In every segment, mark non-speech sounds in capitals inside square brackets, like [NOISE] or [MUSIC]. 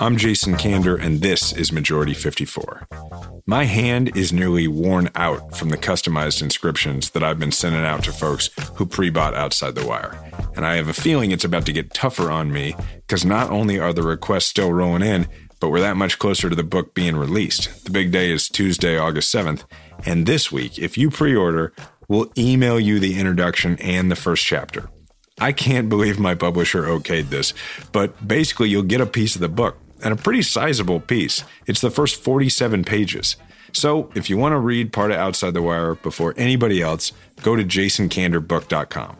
I'm Jason Kander, and this is Majority 54. My hand is nearly worn out from the customized inscriptions that I've been sending out to folks who pre bought Outside the Wire. And I have a feeling it's about to get tougher on me because not only are the requests still rolling in, but we're that much closer to the book being released. The big day is Tuesday, August 7th. And this week, if you pre order, we'll email you the introduction and the first chapter. I can't believe my publisher okayed this, but basically, you'll get a piece of the book and a pretty sizable piece. It's the first 47 pages. So, if you want to read part of Outside the Wire before anybody else, go to jasonkanderbook.com.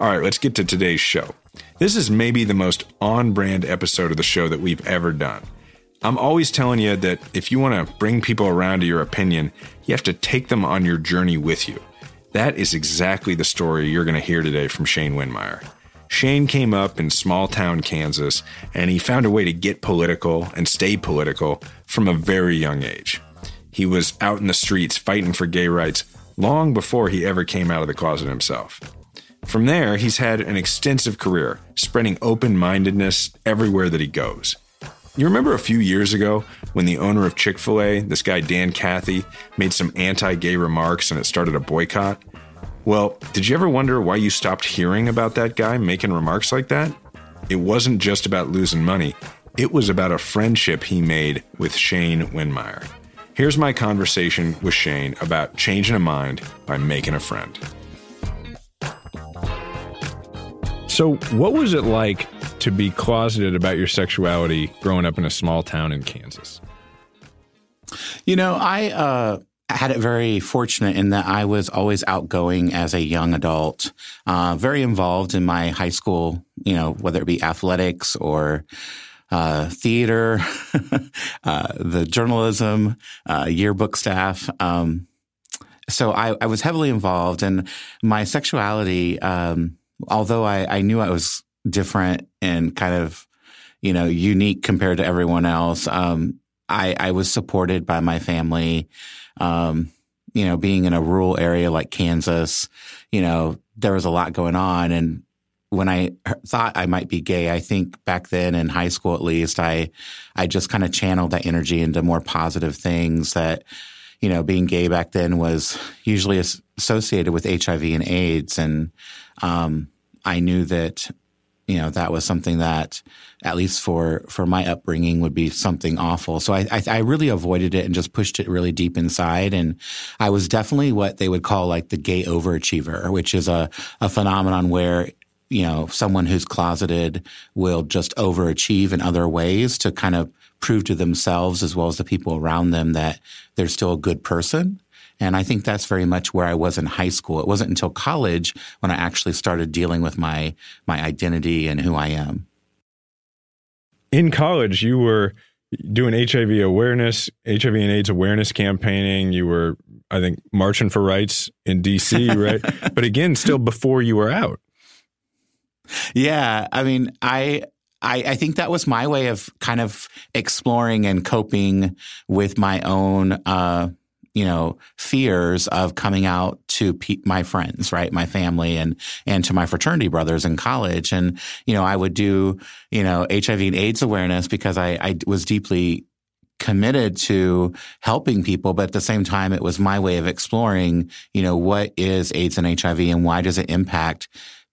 All right, let's get to today's show. This is maybe the most on brand episode of the show that we've ever done. I'm always telling you that if you want to bring people around to your opinion, you have to take them on your journey with you. That is exactly the story you're going to hear today from Shane Windmeyer. Shane came up in small town Kansas and he found a way to get political and stay political from a very young age. He was out in the streets fighting for gay rights long before he ever came out of the closet himself. From there, he's had an extensive career, spreading open mindedness everywhere that he goes. You remember a few years ago when the owner of Chick fil A, this guy Dan Cathy, made some anti gay remarks and it started a boycott? Well, did you ever wonder why you stopped hearing about that guy making remarks like that? It wasn't just about losing money, it was about a friendship he made with Shane Windmeyer. Here's my conversation with Shane about changing a mind by making a friend. So, what was it like to be closeted about your sexuality growing up in a small town in Kansas? You know, I uh, had it very fortunate in that I was always outgoing as a young adult, uh, very involved in my high school, you know, whether it be athletics or uh, theater, [LAUGHS] uh, the journalism, uh, yearbook staff. Um, so I, I, was heavily involved, and my sexuality, um, although I, I knew I was different and kind of, you know, unique compared to everyone else. Um, I, I was supported by my family. Um, you know, being in a rural area like Kansas, you know, there was a lot going on. And when I thought I might be gay, I think back then in high school, at least, I, I just kind of channeled that energy into more positive things that, you know, being gay back then was usually associated with HIV and AIDS. And, um, I knew that you know that was something that at least for for my upbringing would be something awful so I, I, I really avoided it and just pushed it really deep inside and i was definitely what they would call like the gay overachiever which is a, a phenomenon where you know, someone who's closeted will just overachieve in other ways to kind of prove to themselves as well as the people around them that they're still a good person. And I think that's very much where I was in high school. It wasn't until college when I actually started dealing with my my identity and who I am. In college, you were doing HIV awareness, HIV and AIDS awareness campaigning. You were, I think, marching for rights in DC, [LAUGHS] right? but again, still before you were out. Yeah, I mean, I I, I, think that was my way of kind of exploring and coping with my own, uh, you know, fears of coming out to pe- my friends, right, my family, and and to my fraternity brothers in college, and you know, I would do, you know, HIV and AIDS awareness because I, I was deeply committed to helping people, but at the same time, it was my way of exploring, you know, what is AIDS and HIV, and why does it impact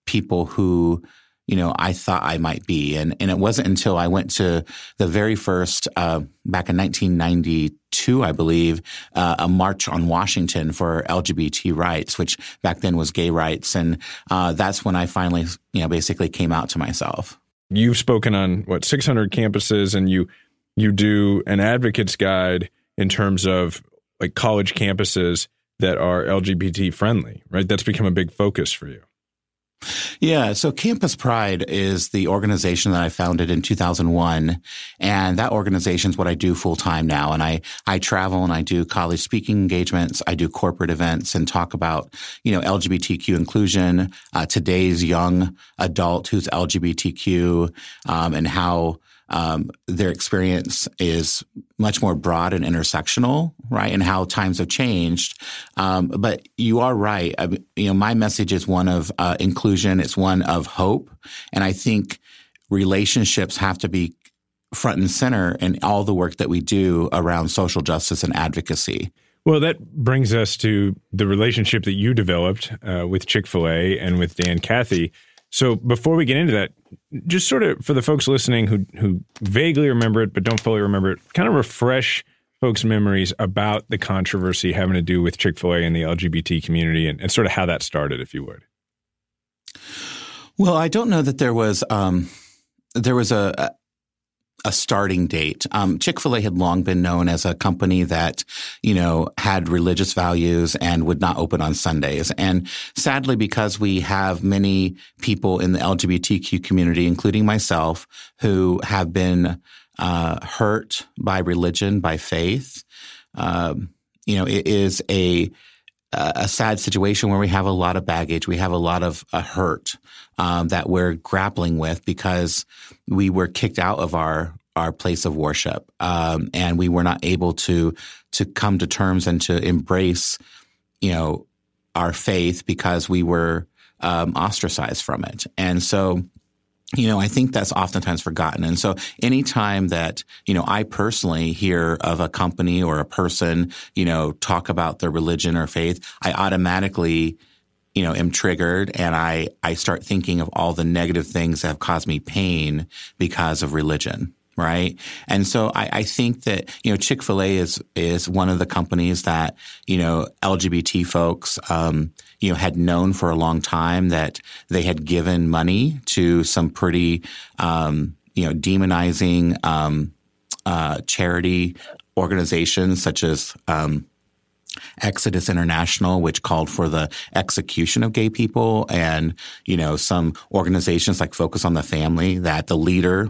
people who you know, I thought I might be. And, and it wasn't until I went to the very first, uh, back in 1992, I believe, uh, a march on Washington for LGBT rights, which back then was gay rights. And, uh, that's when I finally, you know, basically came out to myself. You've spoken on what, 600 campuses and you, you do an advocate's guide in terms of like college campuses that are LGBT friendly, right? That's become a big focus for you. Yeah. So Campus Pride is the organization that I founded in 2001. And that organization is what I do full time now. And I, I travel and I do college speaking engagements. I do corporate events and talk about, you know, LGBTQ inclusion, uh, today's young adult who's LGBTQ, um, and how, um, their experience is much more broad and intersectional, right? And how times have changed. Um, but you are right. I, you know, my message is one of uh, inclusion. It's one of hope, and I think relationships have to be front and center in all the work that we do around social justice and advocacy. Well, that brings us to the relationship that you developed uh, with Chick Fil A and with Dan Cathy. So before we get into that, just sort of for the folks listening who who vaguely remember it but don't fully remember it, kind of refresh folks' memories about the controversy having to do with Chick Fil A and the LGBT community, and, and, sort of how that started, if you would. Well, I don't know that there was um, there was a, a starting date. Um, Chick fil A had long been known as a company that, you know, had religious values and would not open on Sundays. And sadly, because we have many people in the LGBTQ community, including myself, who have been uh, hurt by religion, by faith, um, you know, it is a a sad situation where we have a lot of baggage, we have a lot of uh, hurt um, that we're grappling with because we were kicked out of our our place of worship, um, and we were not able to to come to terms and to embrace, you know, our faith because we were um, ostracized from it, and so you know, I think that's oftentimes forgotten. And so anytime that, you know, I personally hear of a company or a person, you know, talk about their religion or faith, I automatically, you know, am triggered and I, I start thinking of all the negative things that have caused me pain because of religion right? And so I, I, think that you know Chick Fil A is is one of the companies that you know LGBT folks um, you know had known for a long time that they had given money to some pretty um, you know demonizing um, uh, charity organizations such as. Um, Exodus International, which called for the execution of gay people, and you know some organizations like Focus on the Family that the leader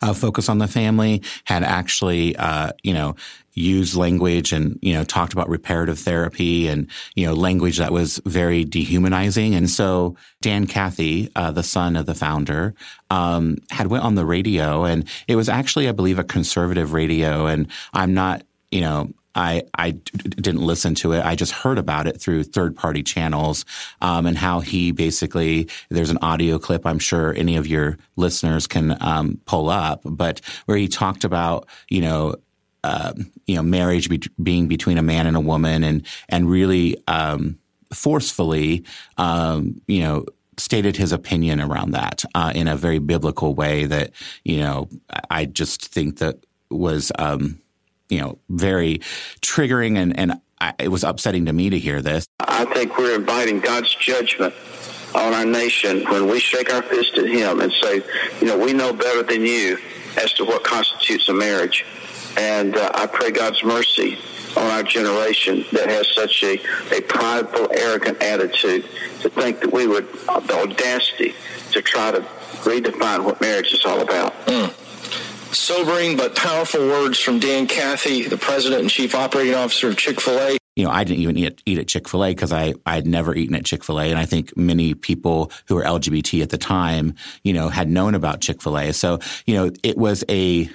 uh, focus on the family had actually, uh, you know, used language and, you know, talked about reparative therapy and, you know, language that was very dehumanizing. And so Dan Cathy, uh, the son of the founder, um, had went on the radio and it was actually, I believe, a conservative radio. And I'm not, you know, I, I d- didn't listen to it. I just heard about it through third party channels um, and how he basically, there's an audio clip I'm sure any of your listeners can um, pull up, but where he talked about, you know, uh, you know, marriage be- being between a man and a woman and, and really um, forcefully, um, you know, stated his opinion around that uh, in a very biblical way that, you know, I just think that was, um, you know, very triggering and, and I, it was upsetting to me to hear this. I think we're inviting God's judgment on our nation when we shake our fist at him and say, you know, we know better than you as to what constitutes a marriage. And uh, I pray God's mercy on our generation that has such a, a prideful, arrogant attitude to think that we would, uh, the audacity to try to redefine what marriage is all about. Mm. Sobering but powerful words from Dan Cathy, the president and chief operating officer of Chick fil A. You know, I didn't even eat, eat at Chick fil A because I, I had never eaten at Chick fil A. And I think many people who were LGBT at the time, you know, had known about Chick fil A. So, you know, it was a,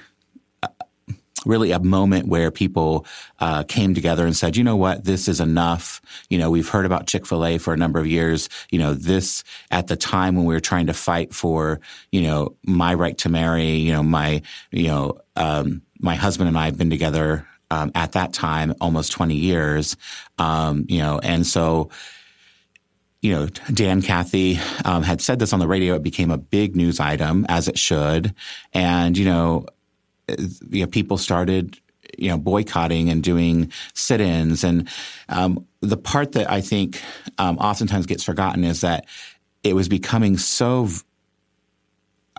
really a moment where people uh, came together and said, you know what, this is enough. You know, we've heard about Chick fil A for a number of years. You know, this at the time when we were trying to fight for, you know, my right to marry, you know, my, you know, um, my husband and I have been together um, at that time almost 20 years. Um, you know, and so, you know, Dan Cathy um, had said this on the radio. It became a big news item, as it should. And, you know, you know, people started you know boycotting and doing sit-ins. And um, the part that I think um, oftentimes gets forgotten is that it was becoming so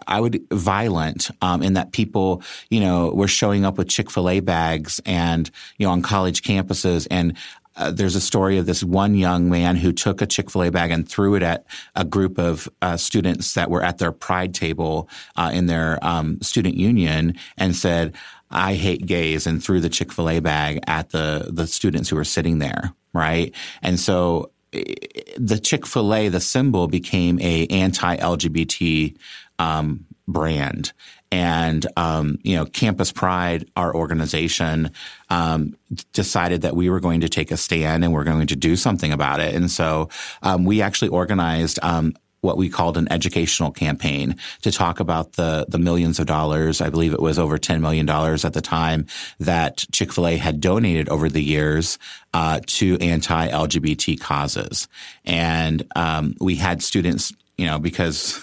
I would violent um, in that people, you know, were showing up with Chick Fil A bags and you know on college campuses, and uh, there's a story of this one young man who took a Chick fil A bag and threw it at a group of uh, students that were at their pride table uh, in their um, student union and said, I hate gays and threw the Chick fil A bag at the, the students who were sitting there. Right. And so the Chick fil A, the symbol became a anti LGBT um, brand. And, um, you know, Campus Pride, our organization, um, decided that we were going to take a stand and we're going to do something about it. And so um, we actually organized um, what we called an educational campaign to talk about the the millions of dollars. I believe it was over ten million dollars at the time that Chick Fil A had donated over the years uh, to anti LGBT causes, and um, we had students you know, because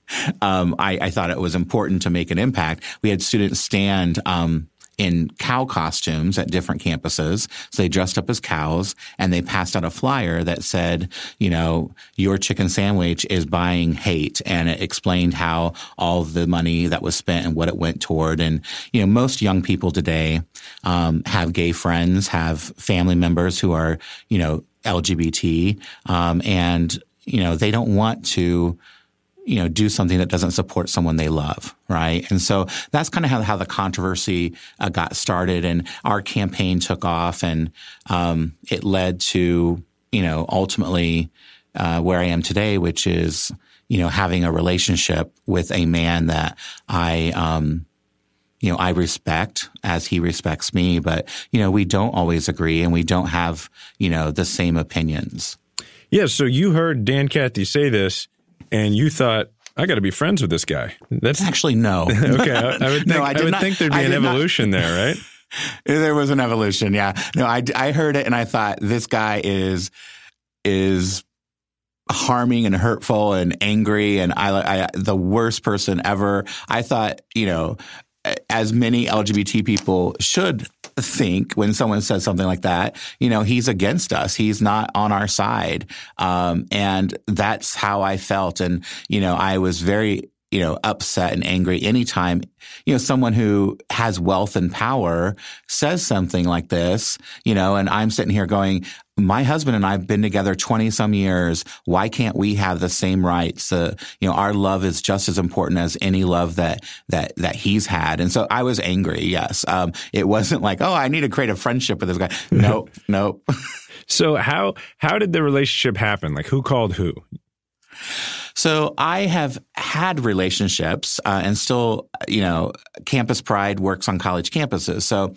[LAUGHS] um, I, I, thought it was important to make an impact. We had students stand um, in cow costumes at different campuses. So they dressed up as cows and they passed out a flyer that said, you know, your chicken sandwich is buying hate. And it explained how all the money that was spent and what it went toward. And, you know, most young people today um, have gay friends, have family members who are, you know, LGBT. Um, and you know, they don't want to, you know, do something that doesn't support someone they love, right? And so that's kind of how, how the controversy uh, got started, and our campaign took off, and um, it led to, you know, ultimately uh, where I am today, which is, you know, having a relationship with a man that I, um, you know, I respect as he respects me, but, you know, we don't always agree and we don't have, you know, the same opinions. Yeah. So you heard Dan Cathy say this, and you thought, I got to be friends with this guy. That's actually no. [LAUGHS] okay, I, I, would think, no, I, I would not, think there'd be an evolution not. there, right? [LAUGHS] there was an evolution. Yeah. No, I, I heard it and I thought this guy is is harming and hurtful and angry and I, I the worst person ever. I thought, you know, as many LGBT people should think when someone says something like that, you know, he's against us. He's not on our side. Um, and that's how I felt. And, you know, I was very, you know, upset and angry anytime, you know, someone who has wealth and power says something like this, you know, and I'm sitting here going, my husband and I have been together 20 some years. Why can't we have the same rights? Uh, you know, our love is just as important as any love that, that, that he's had. And so I was angry. Yes. Um, it wasn't like, oh, I need to create a friendship with this guy. [LAUGHS] Nope. nope. so how, how did the relationship happen? Like who called who? So I have had relationships uh, and still, you know, Campus Pride works on college campuses. So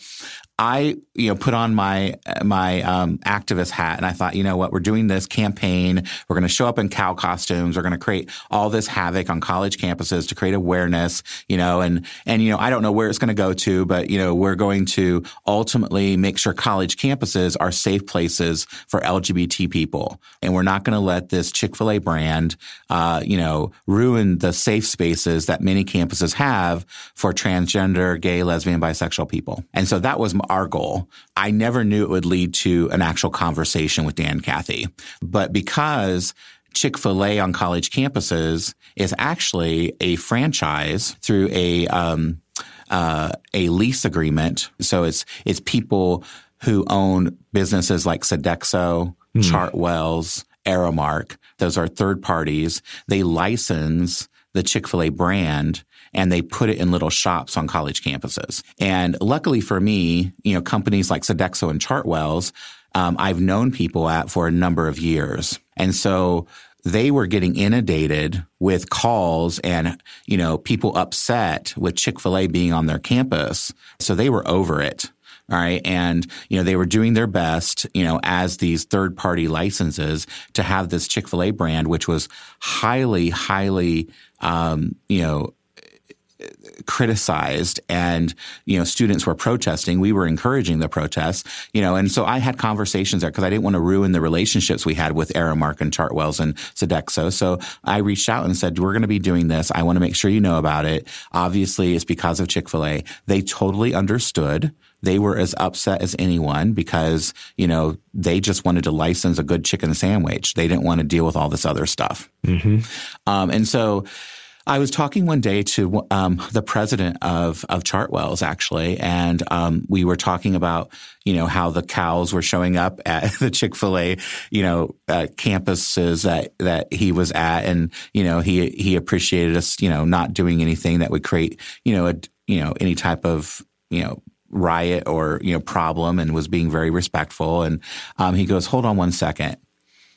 I, you know, put on my my um, activist hat, and I thought, you know what, we're doing this campaign. We're going to show up in cow costumes. We're going to create all this havoc on college campuses to create awareness, you know, and and you know, I don't know where it's going to go to, but you know, we're going to ultimately make sure college campuses are safe places for LGBT people, and we're not going to let this Chick Fil A brand, uh, you know, ruin the safe spaces that many campuses have for transgender, gay, lesbian, bisexual people. And so that was our goal. I never knew it would lead to an actual conversation with Dan Cathy. But because Chick fil A on college campuses is actually a franchise through a, um, uh, a lease agreement. So it's, it's people who own businesses like Sodexo, mm. Chartwells, Aramark. Those are third parties. They license the Chick-fil-A brand and they put it in little shops on college campuses. And luckily for me, you know, companies like Sodexo and Chartwells, um, I've known people at for a number of years. And so they were getting inundated with calls and, you know, people upset with Chick-fil-A being on their campus. So they were over it. All right. And, you know, they were doing their best, you know, as these third party licenses to have this Chick fil A brand, which was highly, highly, um, you know, criticized and you know students were protesting we were encouraging the protests you know and so i had conversations there because i didn't want to ruin the relationships we had with aramark and chartwells and sodexo so i reached out and said we're going to be doing this i want to make sure you know about it obviously it's because of chick-fil-a they totally understood they were as upset as anyone because, you know, they just wanted to license a good chicken sandwich. They didn't want to deal with all this other stuff. Mm-hmm. Um, and so, I was talking one day to um, the president of of Chartwells actually, and um, we were talking about you know how the cows were showing up at [LAUGHS] the Chick Fil A you know uh, campuses that that he was at, and you know he he appreciated us you know not doing anything that would create you know a you know any type of you know riot or you know problem and was being very respectful. And um, he goes, "Hold on one second.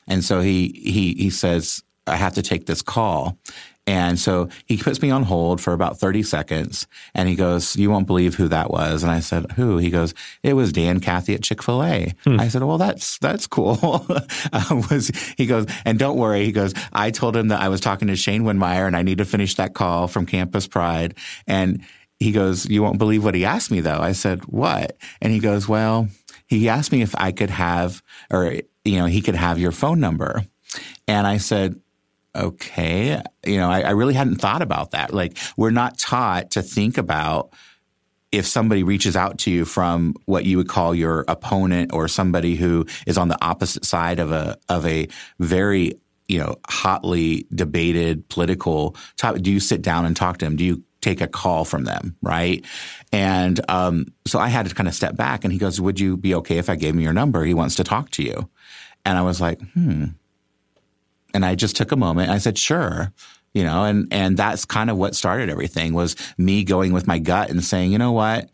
And so he he he says, "I have to take this call." And so he puts me on hold for about 30 seconds and he goes, you won't believe who that was. And I said, who? He goes, it was Dan Cathy at Chick-fil-A. Hmm. I said, well, that's, that's cool. [LAUGHS] was, he goes, and don't worry. He goes, I told him that I was talking to Shane Windmeyer and I need to finish that call from Campus Pride. And he goes, You won't believe what he asked me though. I said, What? And he goes, Well, he asked me if I could have, or, you know, he could have your phone number. And I said, okay. You know, I, I, really hadn't thought about that. Like, we're not taught to think about if somebody reaches out to you from what you would call your opponent or somebody who is on the opposite side of a of a very you know hotly debated political topic. Do you sit down and talk to them? Do you take a call from them, right? And um, so I had to kind of step back and he goes, Would you be okay if I gave him your number? He wants to talk to you. And I was like, Hmm. And I just took a moment. I said, Sure. You know, and, and that's kind of what started everything was me going with my gut and saying, you know what?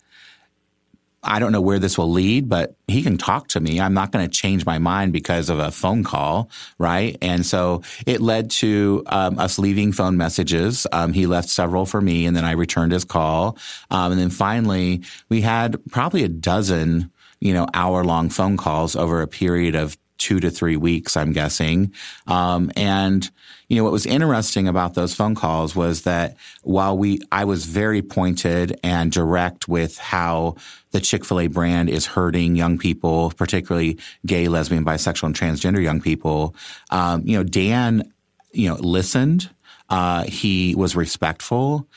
I don't know where this will lead, but he can talk to me. I'm not going to change my mind because of a phone call, right? And so it led to um, us leaving phone messages. Um, he left several for me, and then I returned his call. Um, and then finally, we had probably a dozen, you know, hour long phone calls over a period of two to three weeks, I'm guessing. Um, and, you know, what was interesting about those phone calls was that while we, I was very pointed and direct with how the Chick-fil-A brand is hurting young people, particularly gay, lesbian, bisexual, and transgender young people, um, you know, Dan, you know, listened. Uh, he was respectful.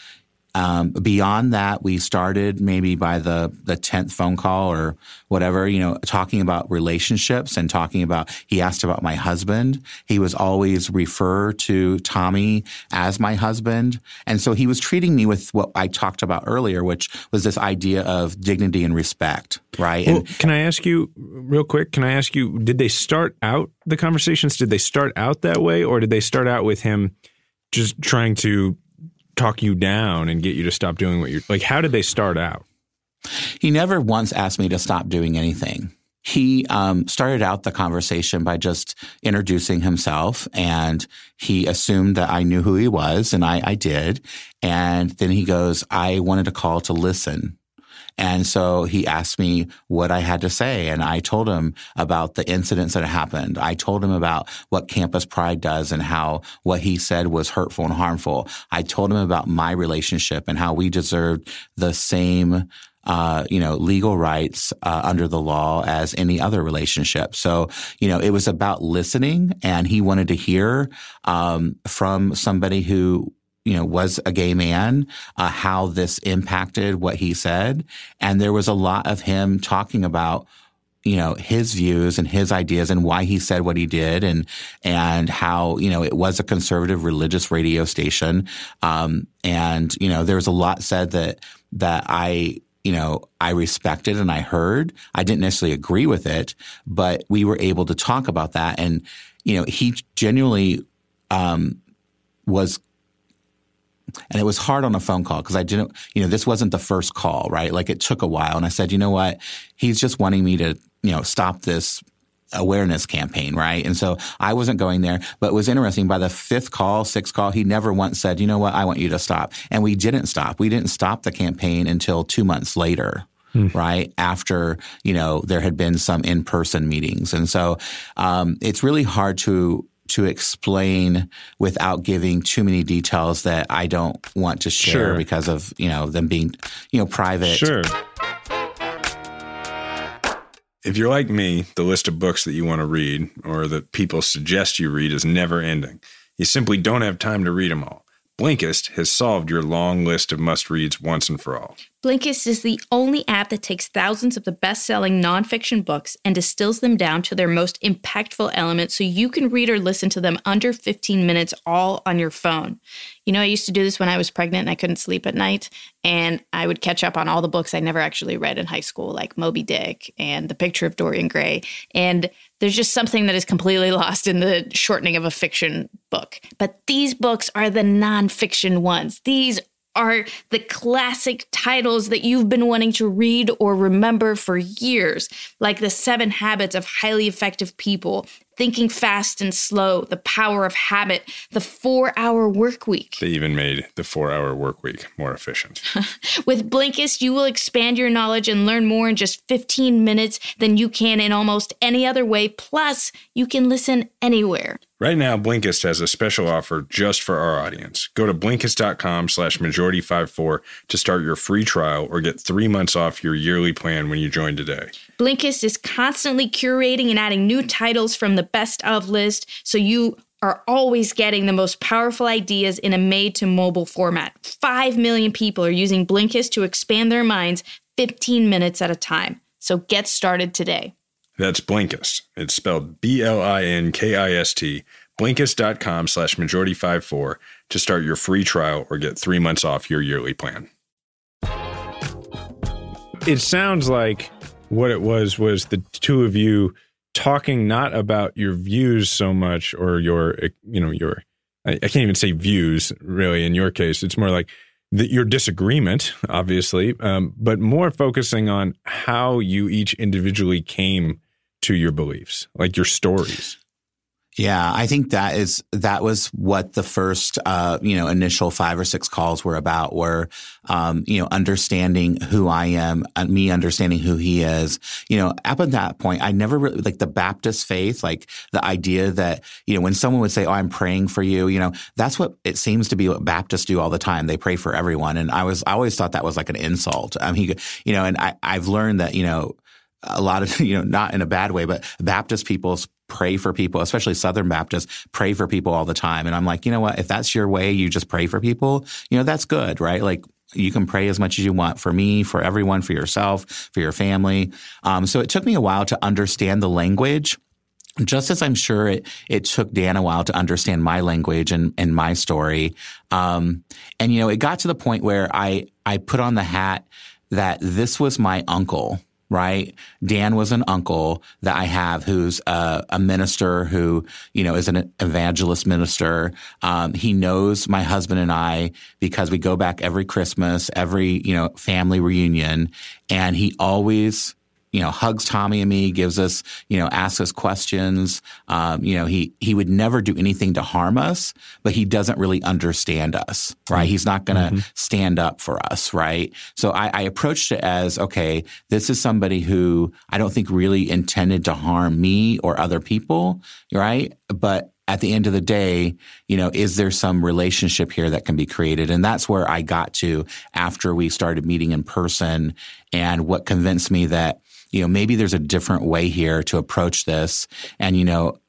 Um, beyond that, we started maybe by the the tenth phone call or whatever, you know, talking about relationships and talking about. He asked about my husband. He was always refer to Tommy as my husband, and so he was treating me with what I talked about earlier, which was this idea of dignity and respect, right? Well, and, can I ask you real quick? Can I ask you? Did they start out the conversations? Did they start out that way, or did they start out with him? Just trying to talk you down and get you to stop doing what you're like how did they start out? He never once asked me to stop doing anything. He um, started out the conversation by just introducing himself and he assumed that i knew who he was and I, I did. And then he goes i wanted to call to listen and so he asked me what I had to say. And I told him about the incidents that happened. I told him about what Campus Pride does and how what he said was hurtful and harmful. I told him about my relationship and how we deserved the same uh, you know, legal rights uh, under the law as any other relationship. So, you know, it was about listening, and he wanted to hear um, from somebody who you know, was a gay man, uh, how this impacted what he said. And there was a lot of him talking about you know his views and his ideas and why he said what he did and and how you know it was a conservative religious radio station. Um, and you know there was a lot said that that I you know I respected and I heard. I didn't necessarily agree with it but we were able to talk about that. And you know he genuinely um, was and it was hard on a phone call because I didn't, you know, this wasn't the first call, right? Like it took a while. And I said, you know what? He's just wanting me to, you know, stop this awareness campaign, right? And so I wasn't going there, but it was interesting. By the fifth call, sixth call, he never once said, you know what? I want you to stop. And we didn't stop. We didn't stop the campaign until two months later. Hmm. Right after you know there had been some in person meetings, and so um, it's really hard to to explain without giving too many details that I don't want to share Sure. because of you know them being you know private. Sure. If you're like me, the list of books that you want to read or that people suggest you read is never ending. You simply don't have time to read them all. Blinkist has solved your long list of must reads once and for all. Blinkist is the only app that takes thousands of the best selling nonfiction books and distills them down to their most impactful elements so you can read or listen to them under 15 minutes all on your phone. You know, I used to do this when I was pregnant and I couldn't sleep at night, and I would catch up on all the books I never actually read in high school, like Moby Dick and The Picture of Dorian Gray. And there's just something that is completely lost in the shortening of a fiction book. But these books are the nonfiction ones. These are the classic titles that you've been wanting to read or remember for years, like The Seven Habits of Highly Effective People, Thinking Fast and Slow, The Power of Habit, The Four Hour Work Week. They even made the four hour work week more efficient. [LAUGHS] With Blinkist, you will expand your knowledge and learn more in just 15 minutes than you can in almost any other way. Plus, you can listen anywhere. Right now, Blinkist has a special offer just for our audience. Go to Blinkist.com slash majority54 to start your free trial or get three months off your yearly plan when you join today. Blinkist is constantly curating and adding new titles from the best of list, so you are always getting the most powerful ideas in a made to mobile format. 5 million people are using Blinkist to expand their minds 15 minutes at a time. So get started today. That's Blinkist. It's spelled B-L-I-N-K-I-S-T. Blinkist.com slash majority54 to start your free trial or get three months off your yearly plan. It sounds like what it was was the two of you talking not about your views so much or your you know your I, I can't even say views really in your case it's more like the, your disagreement obviously um, but more focusing on how you each individually came to your beliefs like your stories Yeah, I think that is that was what the first uh, you know initial five or six calls were about. Were um, you know understanding who I am, uh, me understanding who he is. You know, up at that point, I never really like the Baptist faith, like the idea that you know when someone would say, "Oh, I'm praying for you," you know, that's what it seems to be what Baptists do all the time. They pray for everyone, and I was I always thought that was like an insult. Um, he, you know, and I I've learned that you know a lot of [LAUGHS] you know not in a bad way, but Baptist people pray for people, especially Southern Baptists pray for people all the time. And I'm like, you know what? If that's your way, you just pray for people. You know, that's good, right? Like you can pray as much as you want for me, for everyone, for yourself, for your family. Um, so it took me a while to understand the language. Just as I'm sure it, it took Dan a while to understand my language and, and my story. Um, and, you know, it got to the point where I, I put on the hat that this was my uncle right? Dan was an uncle that I have who's a, a minister who, you know, is an evangelist minister. Um, he knows my husband and I because we go back every Christmas, every, you know, family reunion. And he always, you know, hugs Tommy and me, gives us, you know, asks us questions. Um, you know, he he would never do anything to harm us, but he doesn't really understand us, right? He's not going to stand up for us, right? So I, I approached it as, okay, this is somebody who I don't think really intended to harm me or other people, right? But at the end of the day, you know, is there some relationship here that can be created? And that's where I got to after we started meeting in person. And what convinced me that, you know, maybe there's a different way here to approach this. And, you know,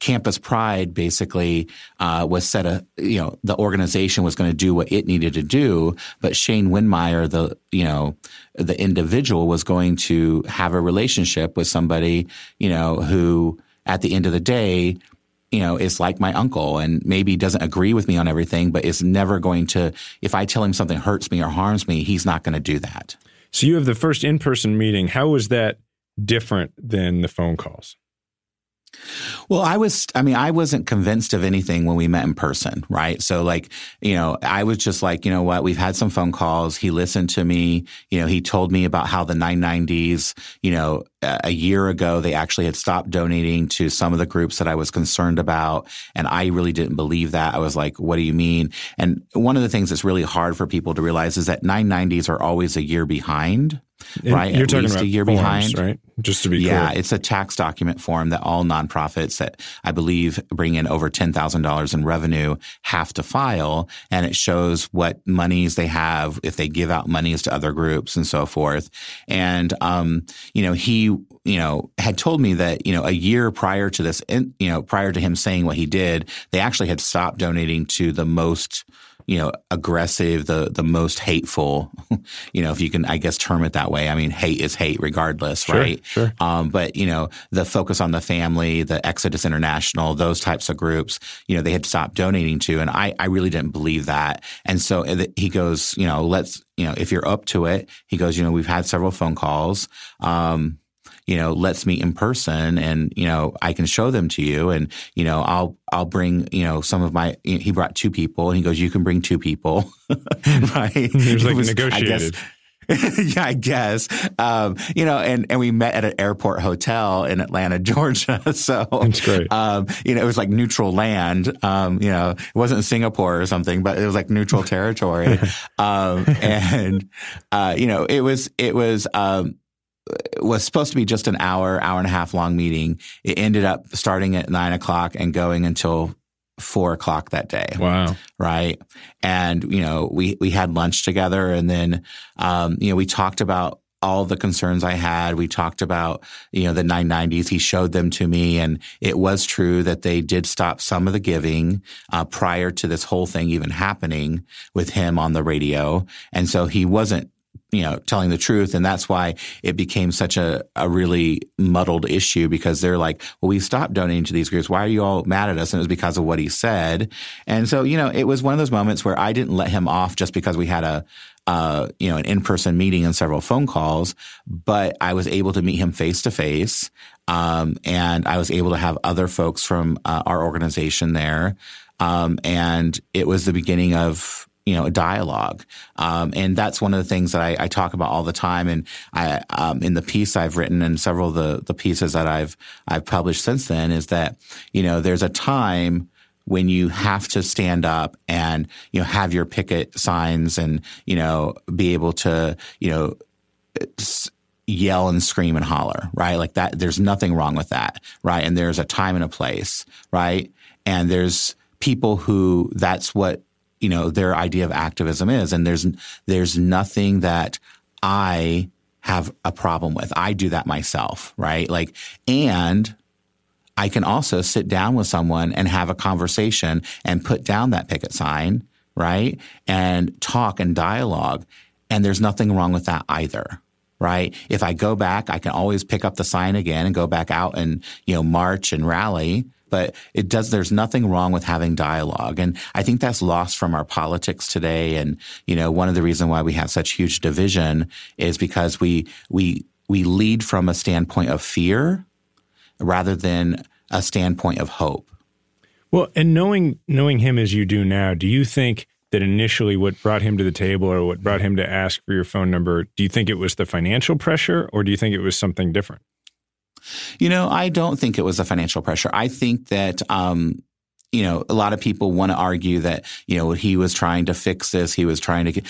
Campus Pride basically uh, was set a you know the organization was going to do what it needed to do, but Shane Windmeyer, the you know the individual, was going to have a relationship with somebody you know who at the end of the day you know, is like my uncle and maybe doesn't agree with me on everything, but is never going to, if I tell him something hurts me or harms me, he's not going to do that. So you have the first in person meeting. How was that different than the phone calls? Well, I was, I mean, I wasn't convinced of anything when we met in person, right? So, like, you know, I was just like, you know what, we've had some phone calls. He listened to me. You know, he told me about how the 990s, you know, a year ago, they actually had stopped donating to some of the groups that I was concerned about. And I really didn't believe that. I was like, what do you mean? And one of the things that's really hard for people to realize is that 990s are always a year behind right? You're At talking about a year forms, behind, right? Just to be clear. yeah, clear. it's a tax document form that all nonprofits that I believe bring in over ten thousand dollars in revenue have to file, and it shows what monies they have if they give out monies to other groups and so forth. And um, you know, he you know had told me that you know a year prior to this, you know, prior to him saying what he did, they actually had stopped donating to the most you know, aggressive, the the most hateful, [LAUGHS] you know, if you can, I guess, term it that way. I mean, hate is hate, regardless, Sure, right? sure. Um, but you know, the focus on the family, the Exodus International, those types of groups, you know, they had stopped donating to, and I I really didn't believe that. And so he goes, you know, let's, you know, if you're up to it, he goes, you know, we've had several phone calls. Um, you know, let's meet in person and, you know, I can show them to you and, you know, I'll, I'll bring, you know, some of my, he brought two people and he goes, you can bring two people. [LAUGHS] right. It was like I negotiated. guess, [LAUGHS] yeah, I guess. Um, you know, and, and we met at an airport hotel in Atlanta, [LAUGHS] Georgia. So That's great. Um, you know, it was like neutral land. Um, you know, it wasn't Singapore or something, but it was like neutral territory. um, and, uh, you know, it was, it was, um, was supposed to be just an hour, hour and a half long meeting. It ended up starting at nine o'clock and going until four o'clock that day. Wow. Right. And, you know, we, we had lunch together and then, um, you know, we talked about all the concerns I had. We talked about, you know, the 990s. He showed them to me and it was true that they did stop some of the giving, uh, prior to this whole thing even happening with him on the radio. And so he wasn't you know, telling the truth. And that's why it became such a, a really muddled issue because they're like, well, we stopped donating to these groups. Why are you all mad at us? And it was because of what he said. And so, you know, it was one of those moments where I didn't let him off just because we had a, uh, you know, an in-person meeting and several phone calls, but I was able to meet him face to face. And I was able to have other folks from uh, our organization there. Um, and it was the beginning of, you know, a dialogue. Um, and that's one of the things that I, I, talk about all the time. And I, um, in the piece I've written and several of the, the pieces that I've, I've published since then is that, you know, there's a time when you have to stand up and, you know, have your picket signs and, you know, be able to, you know, yell and scream and holler, right? Like that, there's nothing wrong with that, right? And there's a time and a place, right? And there's people who that's what you know their idea of activism is. And there's there's nothing that i have a problem with. I do that myself right? Like and i can also sit down with someone and have a conversation and put down that picket sign right? And talk and dialogue. And there's nothing wrong with that either right? If i go back i can always pick up the sign again and go back out and you know march and rally but it does there's nothing wrong with having dialogue. And i think that's lost from our politics today. And you know one of the reasons why we have such huge division is because we we we lead from a standpoint of fear rather than a standpoint of hope. Well and knowing knowing him as you do now do you think that initially what brought him to the table or what brought him to ask for your phone number do you think it was the financial pressure or do you think it was something different you know, I don't think it was a financial pressure. I think that, um, you know, a lot of people want to argue that, you know, he was trying to fix this. He was trying to get,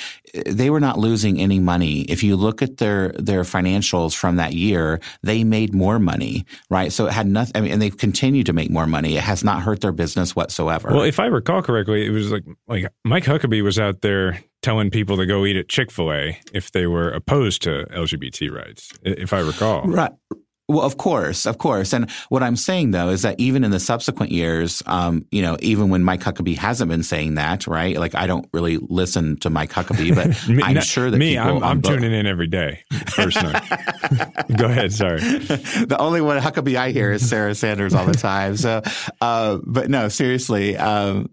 they were not losing any money. If you look at their, their financials from that year, they made more money, right? So it had nothing, I mean, and they've continued to make more money. It has not hurt their business whatsoever. Well, if I recall correctly, it was like, like Mike Huckabee was out there telling people to go eat at Chick fil A if they were opposed to LGBT rights, if I recall. Right. Well, of course, of course. And what I'm saying though is that even in the subsequent years, um, you know, even when Mike Huckabee hasn't been saying that, right? Like I don't really listen to Mike Huckabee, but [LAUGHS] me, I'm sure that me, I'm, I'm tuning in every day personally. [LAUGHS] Go ahead. Sorry. [LAUGHS] the only one Huckabee I hear is Sarah Sanders all the time. So, uh, but no, seriously, um,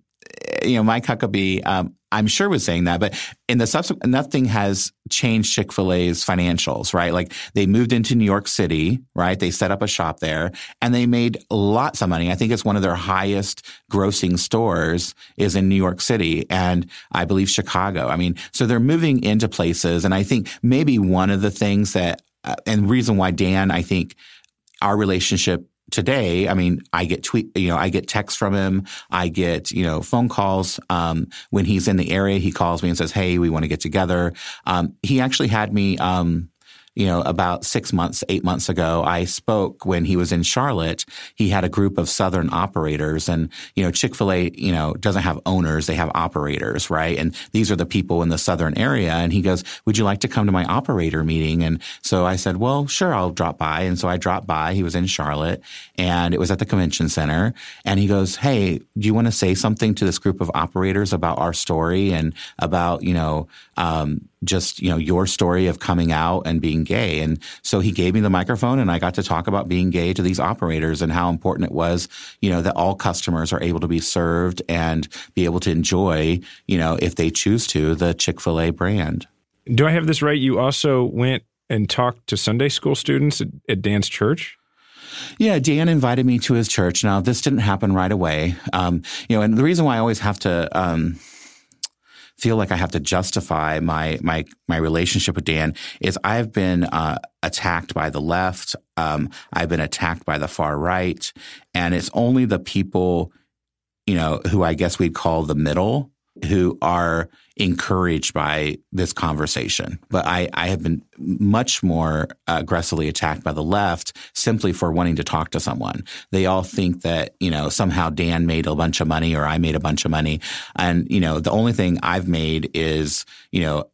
you know, Mike Huckabee, um, I'm sure was saying that, but in the subsequent, nothing has changed Chick fil A's financials, right? Like they moved into New York City, right? They set up a shop there and they made lots of money. I think it's one of their highest grossing stores is in New York City and I believe Chicago. I mean, so they're moving into places. And I think maybe one of the things that, uh, and reason why Dan, I think our relationship today, I mean, I get tweet, you know, I get texts from him. I get, you know, phone calls. Um, when he's in the area, he calls me and says, Hey, we want to get together. Um, he actually had me, um, you know, about six months, eight months ago, I spoke when he was in Charlotte. He had a group of Southern operators and, you know, Chick-fil-A, you know, doesn't have owners. They have operators, right? And these are the people in the Southern area. And he goes, would you like to come to my operator meeting? And so I said, well, sure, I'll drop by. And so I dropped by. He was in Charlotte and it was at the convention center. And he goes, Hey, do you want to say something to this group of operators about our story and about, you know, um, just, you know, your story of coming out and being gay. And so he gave me the microphone and I got to talk about being gay to these operators and how important it was, you know, that all customers are able to be served and be able to enjoy, you know, if they choose to, the Chick-fil-A brand. Do I have this right? You also went and talked to Sunday school students at, at Dan's church? Yeah, Dan invited me to his church. Now, this didn't happen right away. Um, you know, and the reason why I always have to, um, feel like I have to justify my my my relationship with Dan is I've been uh, attacked by the left. Um, I've been attacked by the far right, and it's only the people, you know, who I guess we'd call the middle, who are encouraged by this conversation. But I, I have been much more aggressively attacked by the left simply for wanting to talk to someone. They all think that, you know, somehow Dan made a bunch of money or I made a bunch of money. And, you know, the only thing I've made is, you know,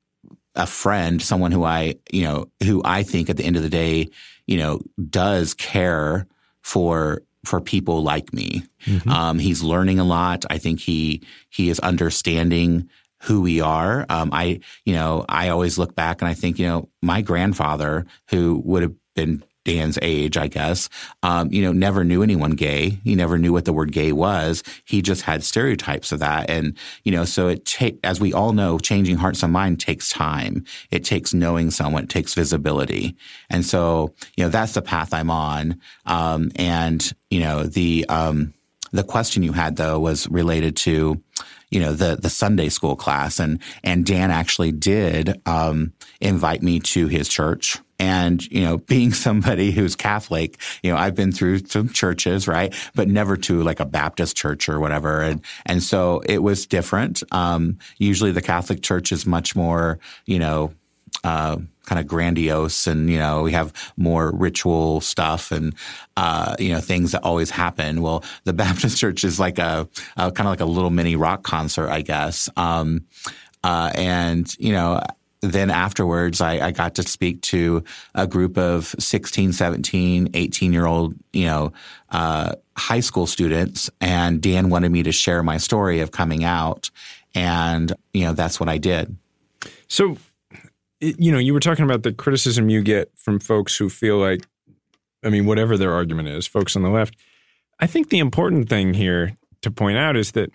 a friend, someone who I, you know, who I think at the end of the day, you know, does care for for people like me. Mm-hmm. Um, he's learning a lot. I think he he is understanding who we are. Um, I, you know, I always look back and I think, you know, my grandfather, who would have been Dan's age, I guess, um, you know, never knew anyone gay. He never knew what the word gay was. He just had stereotypes of that. And, you know, so it take, as we all know, changing hearts and mind takes time. It takes knowing someone. It takes visibility. And so, you know, that's the path I'm on. Um, and, you know, the, um, the question you had though was related to, you know, the, the Sunday school class. And, and Dan actually did, um, invite me to his church. And, you know, [LAUGHS] being somebody who's Catholic, you know, I've been through some churches, right? But never to like a Baptist church or whatever. And, and so it was different. Um, usually the Catholic church is much more, you know, uh, kind of grandiose and you know we have more ritual stuff and uh, you know things that always happen. Well the [LAUGHS] baptist church is like a, a kind of like a little mini rock concert i guess. Um, uh, and you know then afterwards I, I, got to speak to a group of 16 17 18 year old you know uh, high school students and dan wanted me to share my story of coming out and you know that's what i did. So you know, you were talking about the criticism you get from folks who feel like, I mean, whatever their argument is, folks on the left. I think the important thing here to point out is that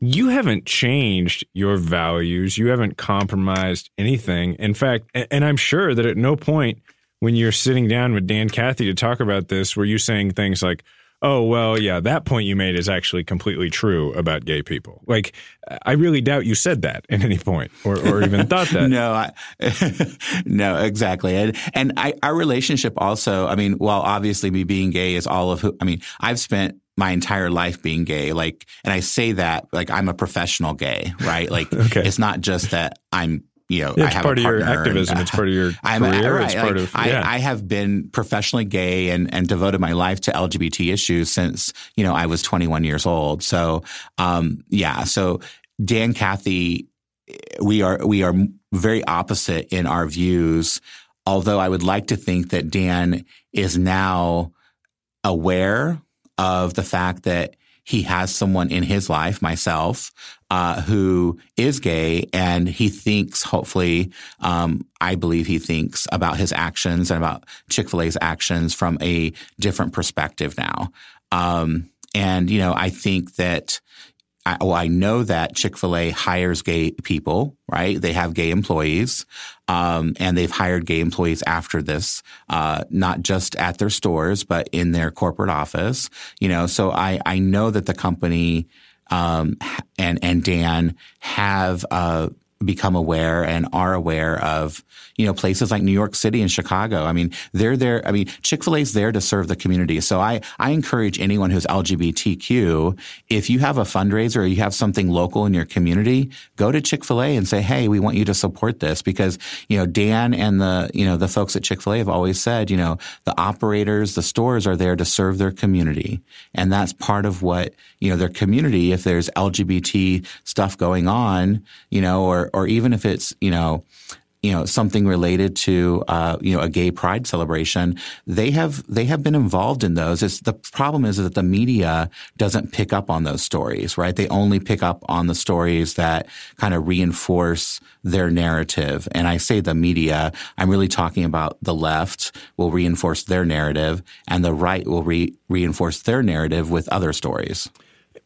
you haven't changed your values. You haven't compromised anything. In fact, and I'm sure that at no point when you're sitting down with Dan Cathy to talk about this, were you saying things like, oh, well, yeah, that point you made is actually completely true about gay people. Like, I really doubt you said that at any point or, or even [LAUGHS] thought that. no, I, [LAUGHS] no, exactly. And, and I, our relationship also, I mean, well, obviously me being gay is all of who, I mean, I've spent my entire life being gay. Like, and I say that like I'm a professional gay, right? Like, [LAUGHS] okay. it's not just that I'm you know, yeah, it's part of your activism. And, uh, it's part of your I'm, career. Right, it's part like, of, yeah. I, I, have been professionally gay and, and devoted my life to LGBT issues since, you know, I was 21 years old. So, um, yeah. So Dan Cathy, we are, we are very opposite in our views although I would like to think that Dan is now aware of the fact that he has someone in his life, myself, uh, who is gay, and he thinks, hopefully, um, I believe he thinks about his actions and about Chick Fil A's actions from a different perspective now. Um, and you know, I think that I, well, I know that Chick fil A hires gay people, right? They have gay employees, um, and they've hired gay employees after this, uh, not just at their stores, but in their corporate office, you know, so I, I know that the company, um, and, and Dan have, uh, become aware and are aware of, you know, places like New York City and Chicago. I mean, they're there. I mean, Chick-fil-A is there to serve the community. So I, I encourage anyone who's LGBTQ, if you have a fundraiser or you have something local in your community, go to Chick-fil-A and say, Hey, we want you to support this because, you know, Dan and the, you know, the folks at Chick-fil-A have always said, you know, the operators, the stores are there to serve their community. And that's part of what, you know, their community, if there's LGBT stuff going on, you know, or, or even if it's, you know, you know something related to uh, you know a gay pride celebration they have they have been involved in those. It's, the problem is that the media doesn't pick up on those stories right? They only pick up on the stories that kind of reinforce their narrative. And i say the media i'm really talking about the left will reinforce their narrative and the right will re- reinforce their narrative with other stories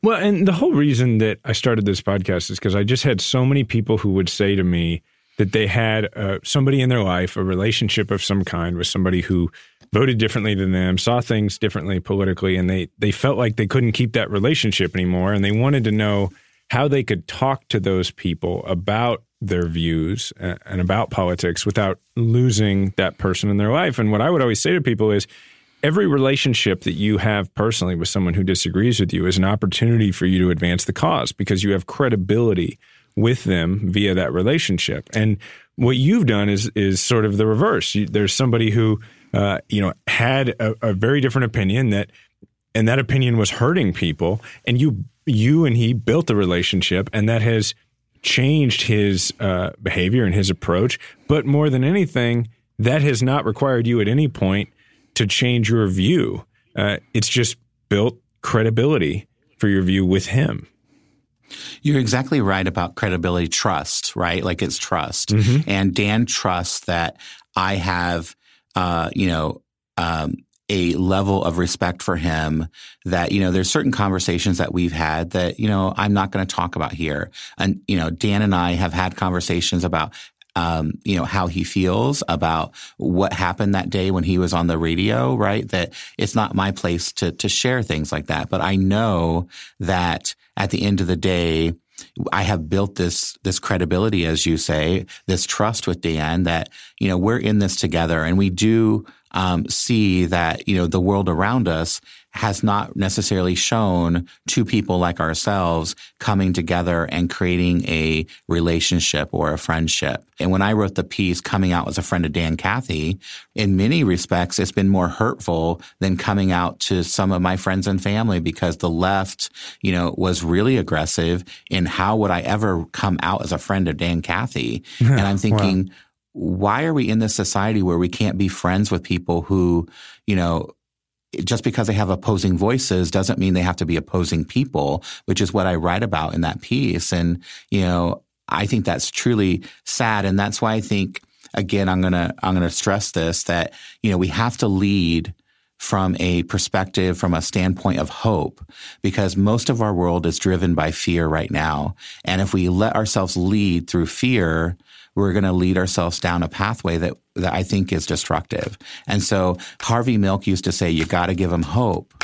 well, and the whole reason that I started this podcast is because I just had so many people who would say to me that they had uh, somebody in their life, a relationship of some kind with somebody who voted differently than them, saw things differently politically, and they they felt like they couldn't keep that relationship anymore, and they wanted to know how they could talk to those people about their views uh, and about politics without losing that person in their life. And what I would always say to people is every relationship that you have personally with someone who disagrees with you is an opportunity for you to advance the cause because you have credibility with them via that relationship. And what you've done is is sort of the reverse. You, there's somebody who uh, you know had a, a very different opinion that, and that opinion was hurting people, and you you and he built a relationship, and that has changed his uh, behavior and his approach. But more than anything, that has not required you at any point to change your view. Uh, it's just built credibility for your view with him. You're exactly right about credibility, trust, right? Like it's trust. Mm-hmm. And Dan trusts that I have, uh, you know, um, a level of respect for him that, you know, there's certain conversations that we've had that, you know, I'm not going to talk about here. And, you know, Dan and I have had conversations about um, you know, how he feels about what happened that day when he was on the radio, right? That it's not my place to, to share things like that. But I know that at the end of the day, I have built this, this credibility, as you say, this trust with Dan that, you know, we're in this together and we do, um, see that, you know, the world around us has not necessarily shown two people like ourselves coming together and creating a relationship or a friendship. And when I wrote the piece coming out as a friend of Dan Cathy, in many respects, it's been more hurtful than coming out to some of my friends and family because the left, you know, was really aggressive in how would I ever come out as a friend of Dan Cathy? and I'm thinking, wow why are we in this society where we can't be friends with people who, you know, just because they have opposing voices doesn't mean they have to be opposing people, which is what I write about in that piece. And, you know, I think that's truly sad. And that's why I think, again, I'm going to, I'm going to stress this that, you know, we have to lead from a perspective, from a standpoint of hope, because most of our world is driven by fear right now. And if we let ourselves lead through fear, we're going to lead ourselves down a pathway that, that I think is destructive. And so Harvey Milk used to say, you got to give them hope.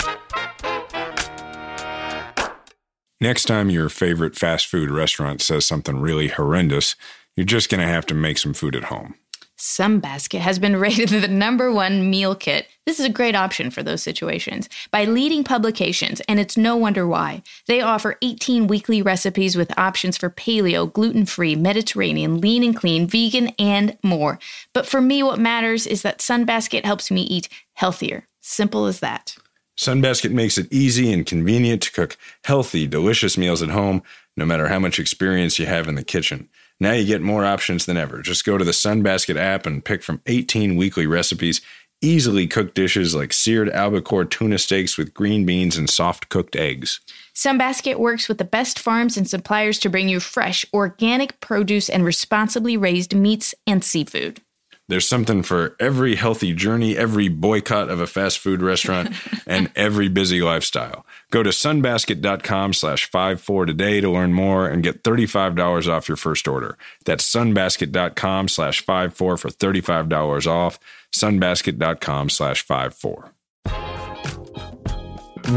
Next time your favorite fast food restaurant says something really horrendous, you're just going to have to make some food at home. Sunbasket has been [LAUGHS] rated the number one meal kit. This is a great option for those situations by leading publications, and it's no wonder why. They offer 18 weekly recipes with options for paleo, gluten free, Mediterranean, lean and clean, vegan, and more. But for me, what matters is that Sunbasket helps me eat healthier. Simple as that. Sunbasket makes it easy and convenient to cook healthy, delicious meals at home, no matter how much experience you have in the kitchen. Now you get more options than ever. Just go to the Sunbasket app and pick from 18 weekly recipes, easily cooked dishes like seared albacore tuna steaks with green beans and soft cooked eggs. Sunbasket works with the best farms and suppliers to bring you fresh, organic produce and responsibly raised meats and seafood. There's something for every healthy journey, every boycott of a fast food restaurant, [LAUGHS] and every busy lifestyle. Go to sunbasket.com slash 54 today to learn more and get $35 off your first order. That's sunbasket.com slash 54 for $35 off. sunbasket.com slash 54.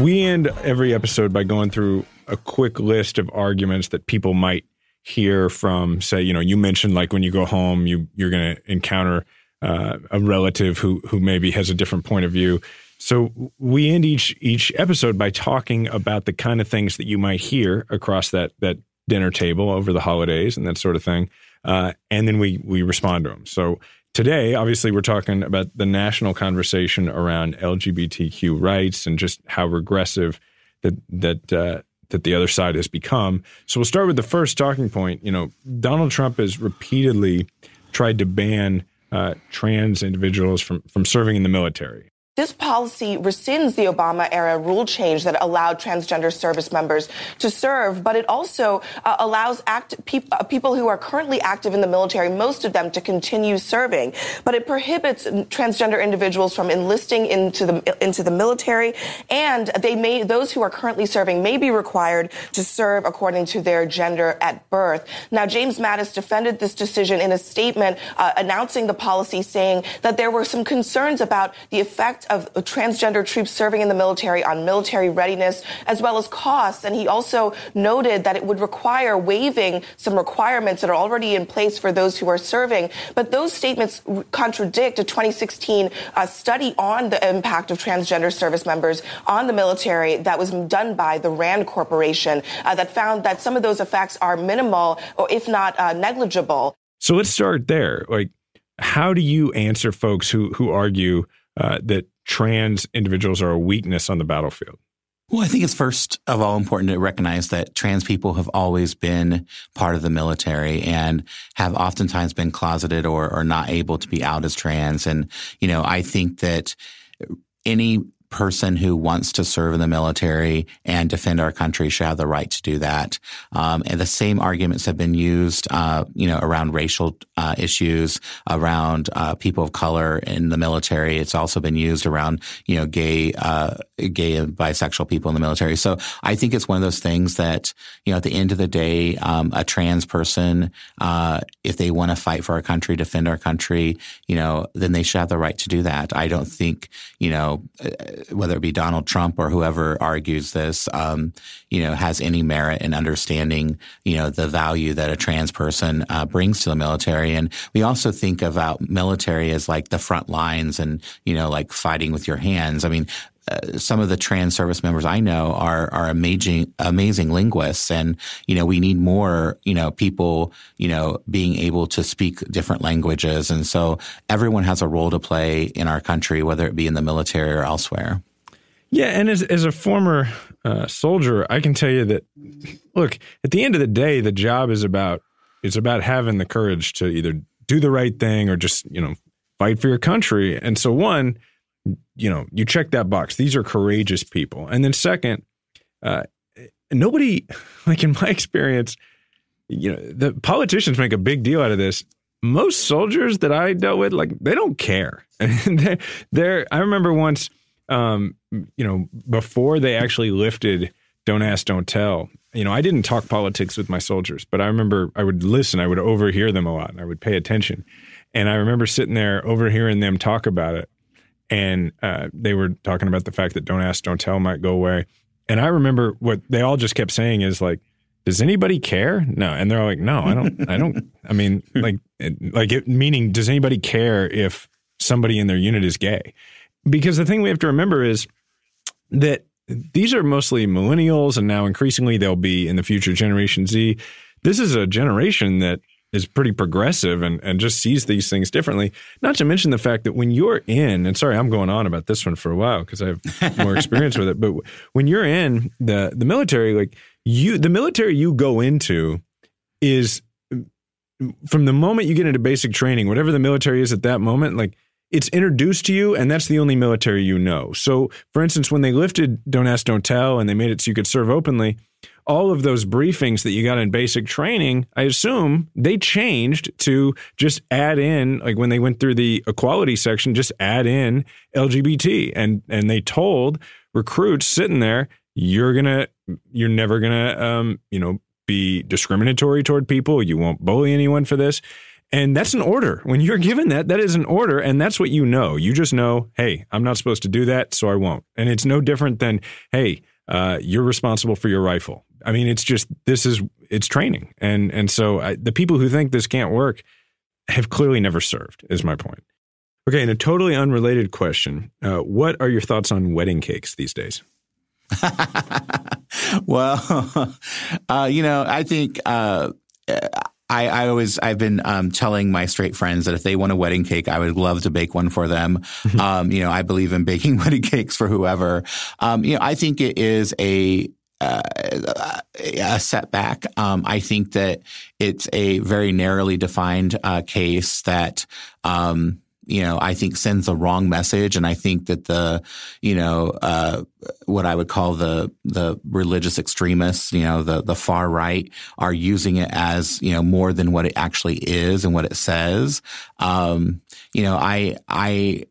We end every episode by going through a quick list of arguments that people might – hear from, say, you know, you mentioned like when you go home, you you're going to encounter uh, a relative who who maybe has a different point of view. So we end each each episode by talking about the kind of things that you might hear across that that dinner table over the holidays and that sort of thing, uh, and then we we respond to them. So today, obviously, we're talking about the national conversation around LGBTQ rights and just how regressive that that uh, that the other side has become. So we'll start with the first talking point. You know, Donald Trump has repeatedly tried to ban uh, trans individuals from from serving in the military. This policy rescinds the Obama era rule change that allowed transgender service members to serve, but it also uh, allows act, pe- uh, people who are currently active in the military, most of them, to continue serving. But it prohibits transgender individuals from enlisting into the into the military, and they may those who are currently serving may be required to serve according to their gender at birth. Now, James Mattis defended this decision in a statement uh, announcing the policy, saying that there were some concerns about the effect of transgender troops serving in the military on military readiness as well as costs. And he also noted that it would require waiving some requirements that are already in place for those who are serving. But those statements contradict a 2016 uh, study on the impact of transgender service members on the military that was done by the RAND Corporation uh, that found that some of those effects are minimal or if not uh, negligible. So let's start there. Like, how do you answer folks who who argue uh, that trans individuals are a weakness on the battlefield? Well, I think it's first of all important to recognize that trans people have always been part of the military and have oftentimes been closeted or, or not able to be out as trans. And, you know, I think that any person who wants to serve in the military and defend our country should have the right to do that. Um, and the same arguments have been used, uh, you know, around racial uh, issues, around uh, people of color in the military. It's also been used around, you know, gay, uh, gay and bisexual people in the military. So I think it's one of those things that, you know, at the end of the day, um, a trans person, uh, if they want to fight for our country, defend our country, you know, then they should have the right to do that. I don't think, you know, whether it be Donald Trump or whoever argues this, um, you know, has any merit in understanding, you know, the value that a trans person uh, brings to the military. And we also think about military as like the front lines and, you know, like fighting with your hands. I mean, uh, some of the trans service members I know are are amazing amazing linguists, and you know we need more you know people you know being able to speak different languages, and so everyone has a role to play in our country, whether it be in the military or elsewhere. Yeah, and as as a former uh, soldier, I can tell you that look at the end of the day, the job is about it's about having the courage to either do the right thing or just you know fight for your country, and so one you know, you check that box. These are courageous people. And then second, uh, nobody, [LAUGHS] like in my experience, you know, the politicians make a big deal out of this. Most soldiers that I dealt with, like, they don't care. [LAUGHS] they're, they're, I remember once, um, you know, before they actually lifted "Don't Ask, Don't Tell," you know, I didn't talk politics with my soldiers, but I remember I would listen, I would overhear them a lot, and I would pay attention. And I remember sitting there overhearing them talk about it and uh, they were talking about the fact that "Don't Ask, Don't Tell" might go away. And I remember what they all just kept saying is like, "Does anybody care?" No, and they're all like, "No, I don't. I don't. I mean, [LAUGHS] like, like it, meaning, does anybody care if somebody in their unit is gay?" Because the thing we have to remember is that these are mostly millennials, and now increasingly they'll be in the future Generation Z. This is a generation that is pretty progressive and, and just sees these things differently. Not to mention the fact that when you're in, and sorry, I'm going on about this one for a while because I have more [LAUGHS] experience with it, but when you're in the the military, like you, the military you go into is from the moment you get into basic training, whatever the military is at that moment, like it's introduced to you, and that's the only military you know. So, for instance, when they lifted Don't Ask, Don't Tell, and they made it so you could serve openly, all of those briefings that you got in basic training, I assume they changed to just add in, like when they went through the equality section, just add in LGBT, and and they told recruits sitting there, you're gonna, you're never gonna, um, you know, be discriminatory toward people. You won't bully anyone for this. And that's an order. When you're given that, that is an order. And that's what you know. You just know, hey, I'm not supposed to do that, so I won't. And it's no different than, hey, uh, you're responsible for your rifle. I mean, it's just, this is, it's training. And, and so I, the people who think this can't work have clearly never served, is my point. Okay. And a totally unrelated question uh, What are your thoughts on wedding cakes these days? [LAUGHS] well, [LAUGHS] uh, you know, I think uh, I, I always I've been um, telling my straight friends that if they want a wedding cake, I would love to bake one for them. [LAUGHS] Um, you know, I believe in baking wedding cakes for whoever. Um, you know, I think it is a uh, a setback. Um, I think that it's a very narrowly defined uh, case that um, you know, I think sends the wrong message. And I think that the, you know, uh, what I would call the, the religious extremists, you know, the, the far right are using it as, you know, more than what it actually is and what it says. Um, you know, I, I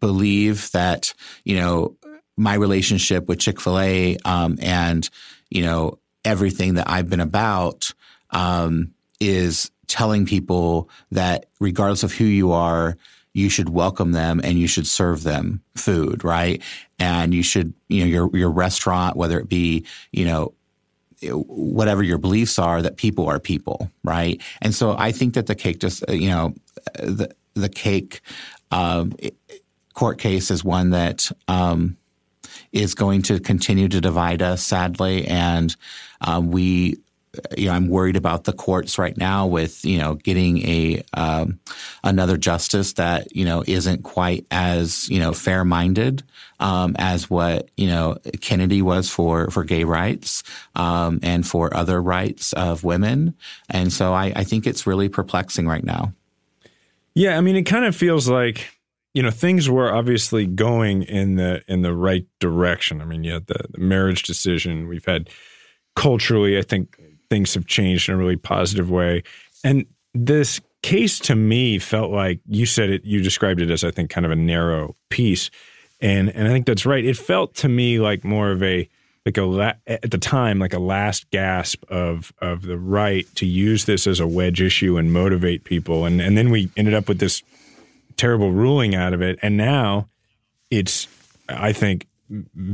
believe that, you know, my relationship with Chick-fil-A, um, and, you know, everything that I've been about, um, is telling people that regardless of who you are, you should welcome them and you should serve them food, right? And you should, you know, your your restaurant, whether it be, you know, whatever your beliefs are, that people are people, right? And so I think that the cake just, you know, the the cake um, court case is one that um, is going to continue to divide us, sadly, and um, we you know, I'm worried about the courts right now with you know getting a um, another justice that you know isn't quite as you know fair minded um, as what you know Kennedy was for for gay rights um, and for other rights of women, and so I, I think it's really perplexing right now. Yeah, I mean, it kind of feels like you know things were obviously going in the in the right direction. I mean, you had the, the marriage decision. We've had culturally, I think things have changed in a really positive way. And this case to me felt like you said it, you described it as, I think, kind of a narrow piece. And, and I think that's right. It felt to me like more of a, like a la- at the time like a last gasp of of the right to use this as a wedge issue and motivate people and and then we ended up with this terrible ruling out of it and now it's i think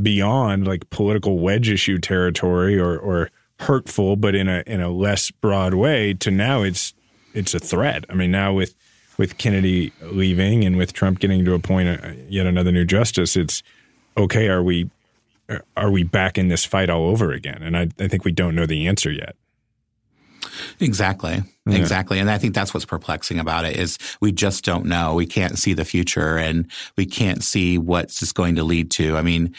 beyond like political wedge issue territory or or hurtful, but in a in a less broad way. To now, it's it's a threat. I mean, now with with Kennedy leaving and with Trump getting to appoint a, yet another new justice, it's okay. Are we are we back in this fight all over again? And I, I think we don't know the answer yet. Exactly. Yeah. Exactly. And I think that's what's perplexing about it is we just don't know. We can't see the future and we can't see what's this going to lead to. I mean,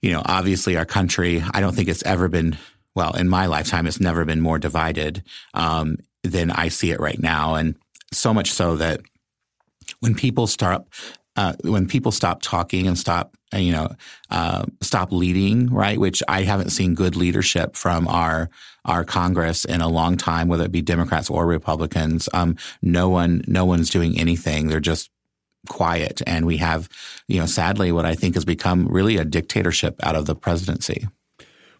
you know, obviously our country, I don't think it's ever been well, in my lifetime, it's never been more divided um, than I see it right now, and so much so that when people start, uh, when people stop talking and stop, uh, you know, uh, stop leading, right? Which I haven't seen good leadership from our our Congress in a long time, whether it be Democrats or Republicans. Um, no one, no one's doing anything. They're just quiet, and we have, you know, sadly, what I think has become really a dictatorship out of the presidency.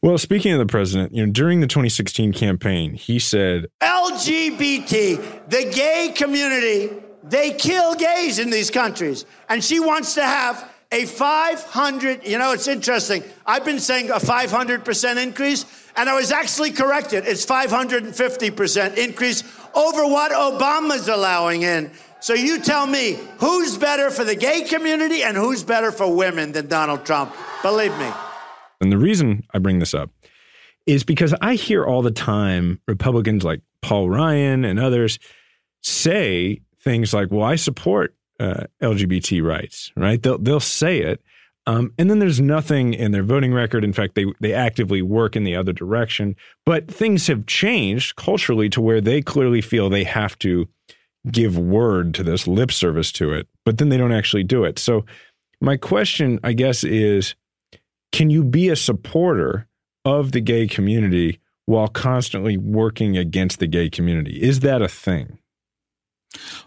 Well, speaking of the president, you know, during the 2016 campaign, he said LGBT, the gay community, they kill gays in these countries. And she wants to have a 500, you know, it's interesting. I've been saying a 500% increase, and I was actually corrected. It's 550% increase over what Obama's allowing in. So you tell me who's better for the gay community and who's better for women than Donald Trump? Believe me. And the reason I bring this up is because I hear all the time Republicans like Paul Ryan and others say things like, "Well, I support uh, LGBT rights." Right? They'll they'll say it, Um, and then there's nothing in their voting record. In fact, they they actively work in the other direction. But things have changed culturally to where they clearly feel they have to give word to this lip service to it, but then they don't actually do it. So my question, I guess, is can you be a supporter of the gay community while constantly working against the gay community? Is that a thing?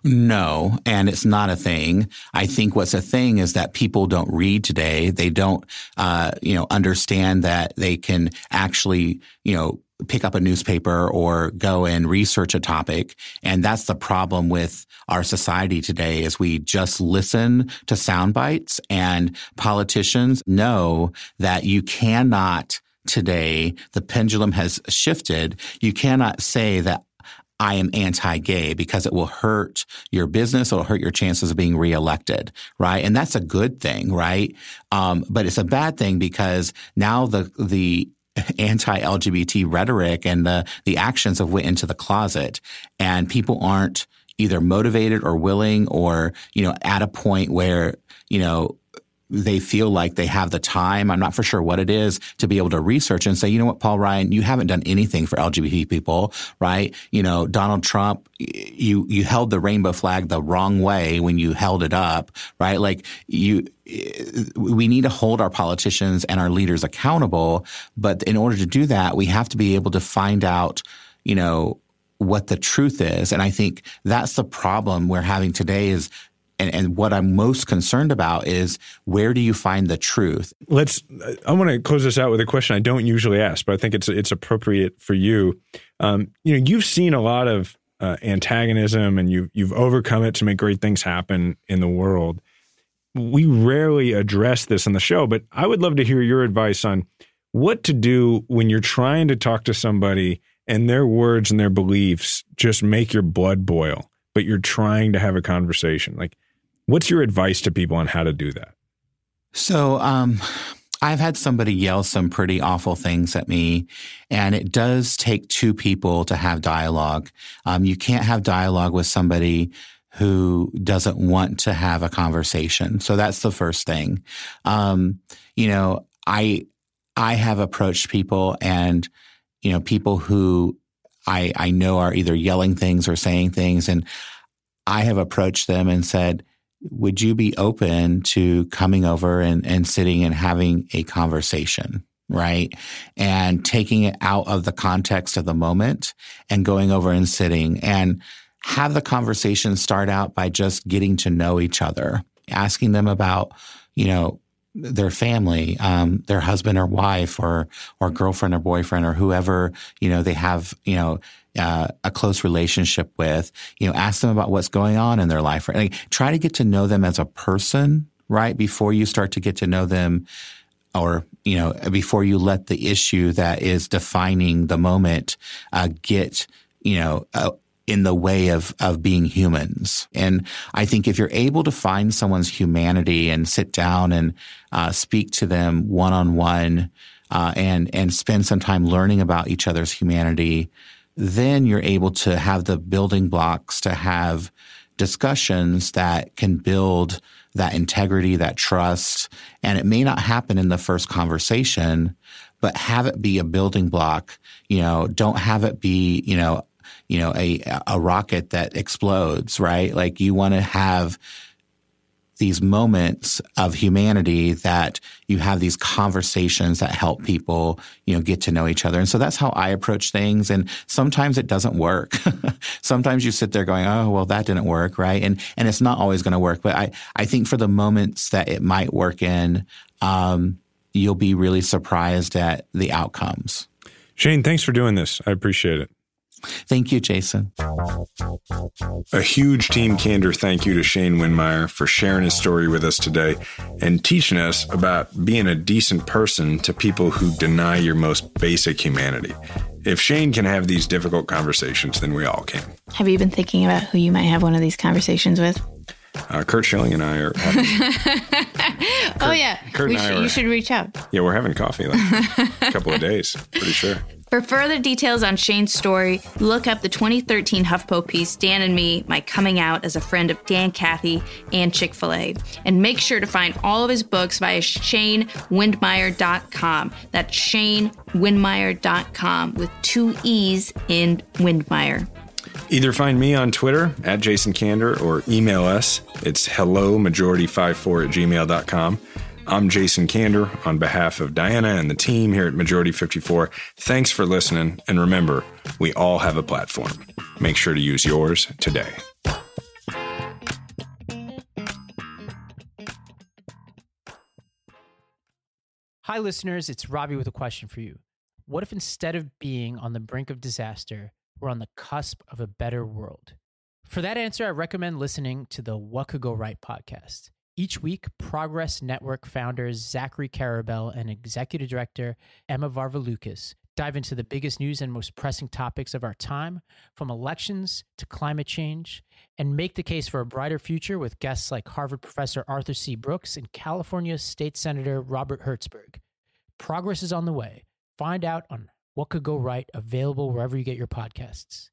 No, and it's not a thing. I think what's a thing is that people don't read today. They don't, uh, you know, understand that they can actually, you know, pick up a newspaper or go and research a topic. And that's the problem with our society today is we just listen to sound bites and politicians know that you cannot today, the pendulum has shifted. You cannot say that I am anti-gay because it will hurt your business. It'll hurt your chances of being reelected, right? And that's a good thing, right? Um, but it's a bad thing because now the the [LAUGHS] anti-LGBT rhetoric and the the actions have went into the closet, and people aren't either motivated or willing or you know at a point where you know they feel like they have the time. I'm not for sure what it is to be able to research and say, you know what, Paul Ryan, you haven't done anything for LGBT people, right? You know, Donald Trump, you, you held the rainbow flag the wrong way when you held it up, right? Like you, eh, we need to hold our politicians and our leaders accountable. But in order to do that, we have to be able to find out, you know, what the truth is. And I think that's the problem we're having today is and, and what I'm most concerned about is where do you find the truth? Let's. I want to close this out with a question I don't usually ask, but I think it's it's appropriate for you. Um, you know, you've seen a lot of uh, antagonism, and you've you've overcome it to make great things happen in the world. We rarely address this on the show, but I would love to hear your advice on what to do when you're trying to talk to somebody and their words and their beliefs just make your blood boil, but you're trying to have a conversation. Like, What's your advice to people on how to do that? So, um, I've had somebody yell some pretty awful things at me, and it does take two people to have dialogue. Um, you can't have dialogue with somebody who doesn't want to have a conversation. So that's the first thing. Um, you know, I I have approached people, and you know, people who I I know are either yelling things or saying things, and I have approached them and said, would you be open to coming over and, and sitting and having a conversation? Right. And taking it out of the context of the moment and going over and sitting and have the conversation start out by just getting to know each other, asking them about, you know, their family, um, their husband or wife or, or girlfriend or boyfriend or whoever, you know, they have, you know, uh, a close relationship with, you know, ask them about what's going on in their life. Like, try to get to know them as a person, right? Before you start to get to know them or, you know, before you let the issue that is defining the moment, uh, get, you know, uh, in the way of, of being humans. And I think if you're able to find someone's humanity and sit down and, uh, speak to them one on one, and, and spend some time learning about each other's humanity, then you're able to have the building blocks to have discussions that can build that integrity, that trust. And it may not happen in the first conversation, but have it be a building block. You know, don't have it be, you know, you know, a, a rocket that explodes, right? Like you want to have these moments of humanity that you have these conversations that help people, you know, get to know each other. And so that's how I approach things. And sometimes it doesn't work. [LAUGHS] sometimes you sit there going, Oh, well, that didn't work. Right. And, and it's not always going to work. But I, I think for the moments that it might work in, um, you'll be really surprised at the outcomes. Shane, thanks for doing this. I appreciate it. Thank you, Jason. A huge team Kander thank you to Shane Windmeyer for sharing his story with us today and teaching us about being a decent person to people who deny your most basic humanity. If Shane can have these difficult conversations, then we all can. Have you been thinking about who you might have one of these conversations with? Uh, Curt Schilling and I are. [LAUGHS] Having, oh yeah, Kurt and I are, you should reach out. Yeah, we're having coffee like a [LAUGHS] couple of days. Pretty sure. For further details on Shane's story, look up the 2013 HuffPo piece, Dan and Me, My Coming Out as a Friend of Dan Cathy and Chick fil A. And make sure to find all of his books via ShaneWindmeyer.com. That's ShaneWindmeyer.com with two E's in Windmeyer. Either find me on Twitter at Jason Kander or email us. It's hello majority54 at gmail.com. I'm Jason Kander on behalf of Diana and the team here at Majority 54. Thanks for listening. And remember, we all have a platform. Make sure to use yours today. Hi, listeners. It's Robbie with a question for you. What if instead of being on the brink of disaster, we're on the cusp of a better world? For that answer, I recommend listening to the What Could Go Right podcast. Each week, Progress Network founders Zachary Karabell and executive director Emma Varvaloucas dive into the biggest news and most pressing topics of our time, from elections to climate change, and make the case for a brighter future with guests like Harvard professor Arthur C. Brooks and California State Senator Robert Hertzberg. Progress is on the way. Find out on what could go right, available wherever you get your podcasts.